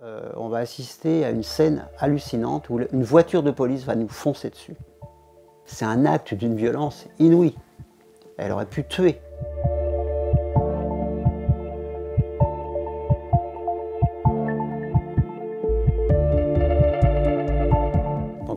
Euh, on va assister à une scène hallucinante où une voiture de police va nous foncer dessus. C'est un acte d'une violence inouïe. Elle aurait pu tuer.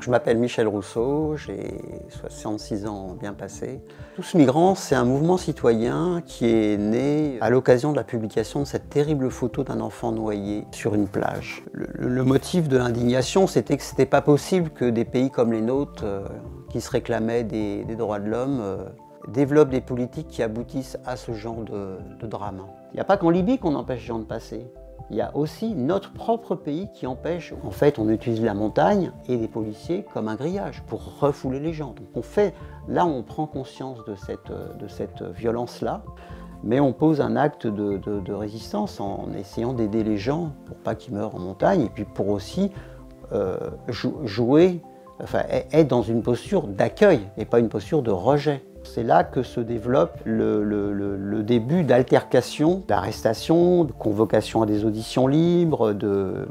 Je m'appelle Michel Rousseau, j'ai 66 ans bien passés. Tous migrants, c'est un mouvement citoyen qui est né à l'occasion de la publication de cette terrible photo d'un enfant noyé sur une plage. Le, motif de l'indignation, c'était que ce n'était pas possible que des pays comme les nôtres, euh, qui se réclamaient des, droits de l'homme, euh, développent des politiques qui aboutissent à ce genre de, de drame. Il n'y a pas qu'en Libye qu'on empêche les gens de passer il y a aussi notre propre pays qui empêche. En fait, on utilise la montagne et les policiers comme un grillage pour refouler les gens. Donc on fait, là, on prend conscience de cette, cette violence-là, mais on pose un acte de, résistance en essayant d'aider les gens pour pas qu'ils meurent en montagne et puis pour aussi euh, jouer, enfin, être dans une posture d'accueil et pas une posture de rejet. C'est là que se développe le, début d'altercation, d'arrestation, de convocation à des auditions libres, de,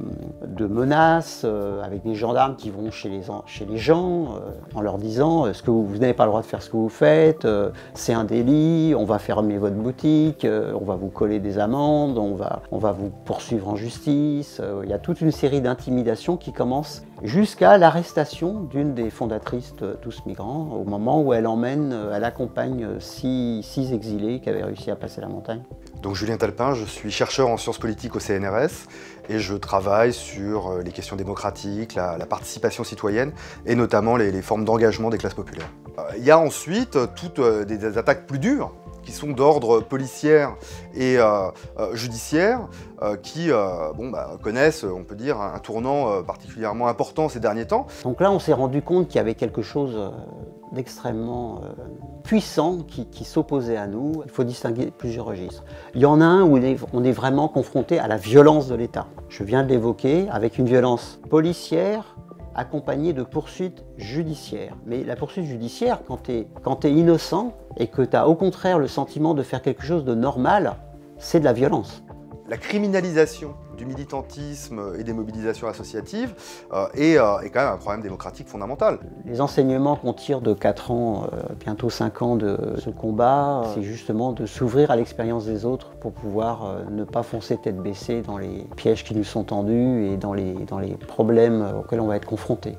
menaces euh, avec des gendarmes qui vont chez les, gens euh, en leur disant euh, ce que vous, n'avez pas le droit de faire ce que vous faites, c'est un délit, on va fermer votre boutique, on va vous coller des amendes, on va, vous poursuivre en justice. Il y a toute une série d'intimidations qui commencent jusqu'à l'arrestation d'une des fondatrices de Tous Migrants au moment où elle emmène, accompagne six, six, exilés qui avaient réussi à passer la montagne. Donc Julien Talpin, je suis chercheur en sciences politiques au CNRS et je travaille sur euh, les questions démocratiques, la, participation citoyenne et notamment les, formes d'engagement des classes populaires. Euh, il y a ensuite toutes euh, des attaques plus dures qui sont d'ordre policière et euh, euh, judiciaire, euh, qui bon, bah, connaissent, on peut dire, un, tournant particulièrement important ces derniers temps. Donc là, on s'est rendu compte qu'il y avait quelque chose d'extrêmement puissant qui, s'opposait à nous. Il faut distinguer plusieurs registres. Il y en a un où on est vraiment confronté à la violence de l'État. Je viens de l'évoquer, avec une violence policière, accompagné de poursuites judiciaires. Mais la poursuite judiciaire, quand tu es, innocent et que tu as au contraire le sentiment de faire quelque chose de normal, c'est de la violence. La criminalisation du militantisme et des mobilisations associatives euh, euh, est, quand même un problème démocratique fondamental. Les enseignements qu'on tire de 4 ans, euh, bientôt 5 ans de ce combat, c'est justement de s'ouvrir à l'expérience des autres pour pouvoir ne pas foncer tête baissée dans les pièges qui nous sont tendus et dans les, dans les problèmes auxquels on va être confronté.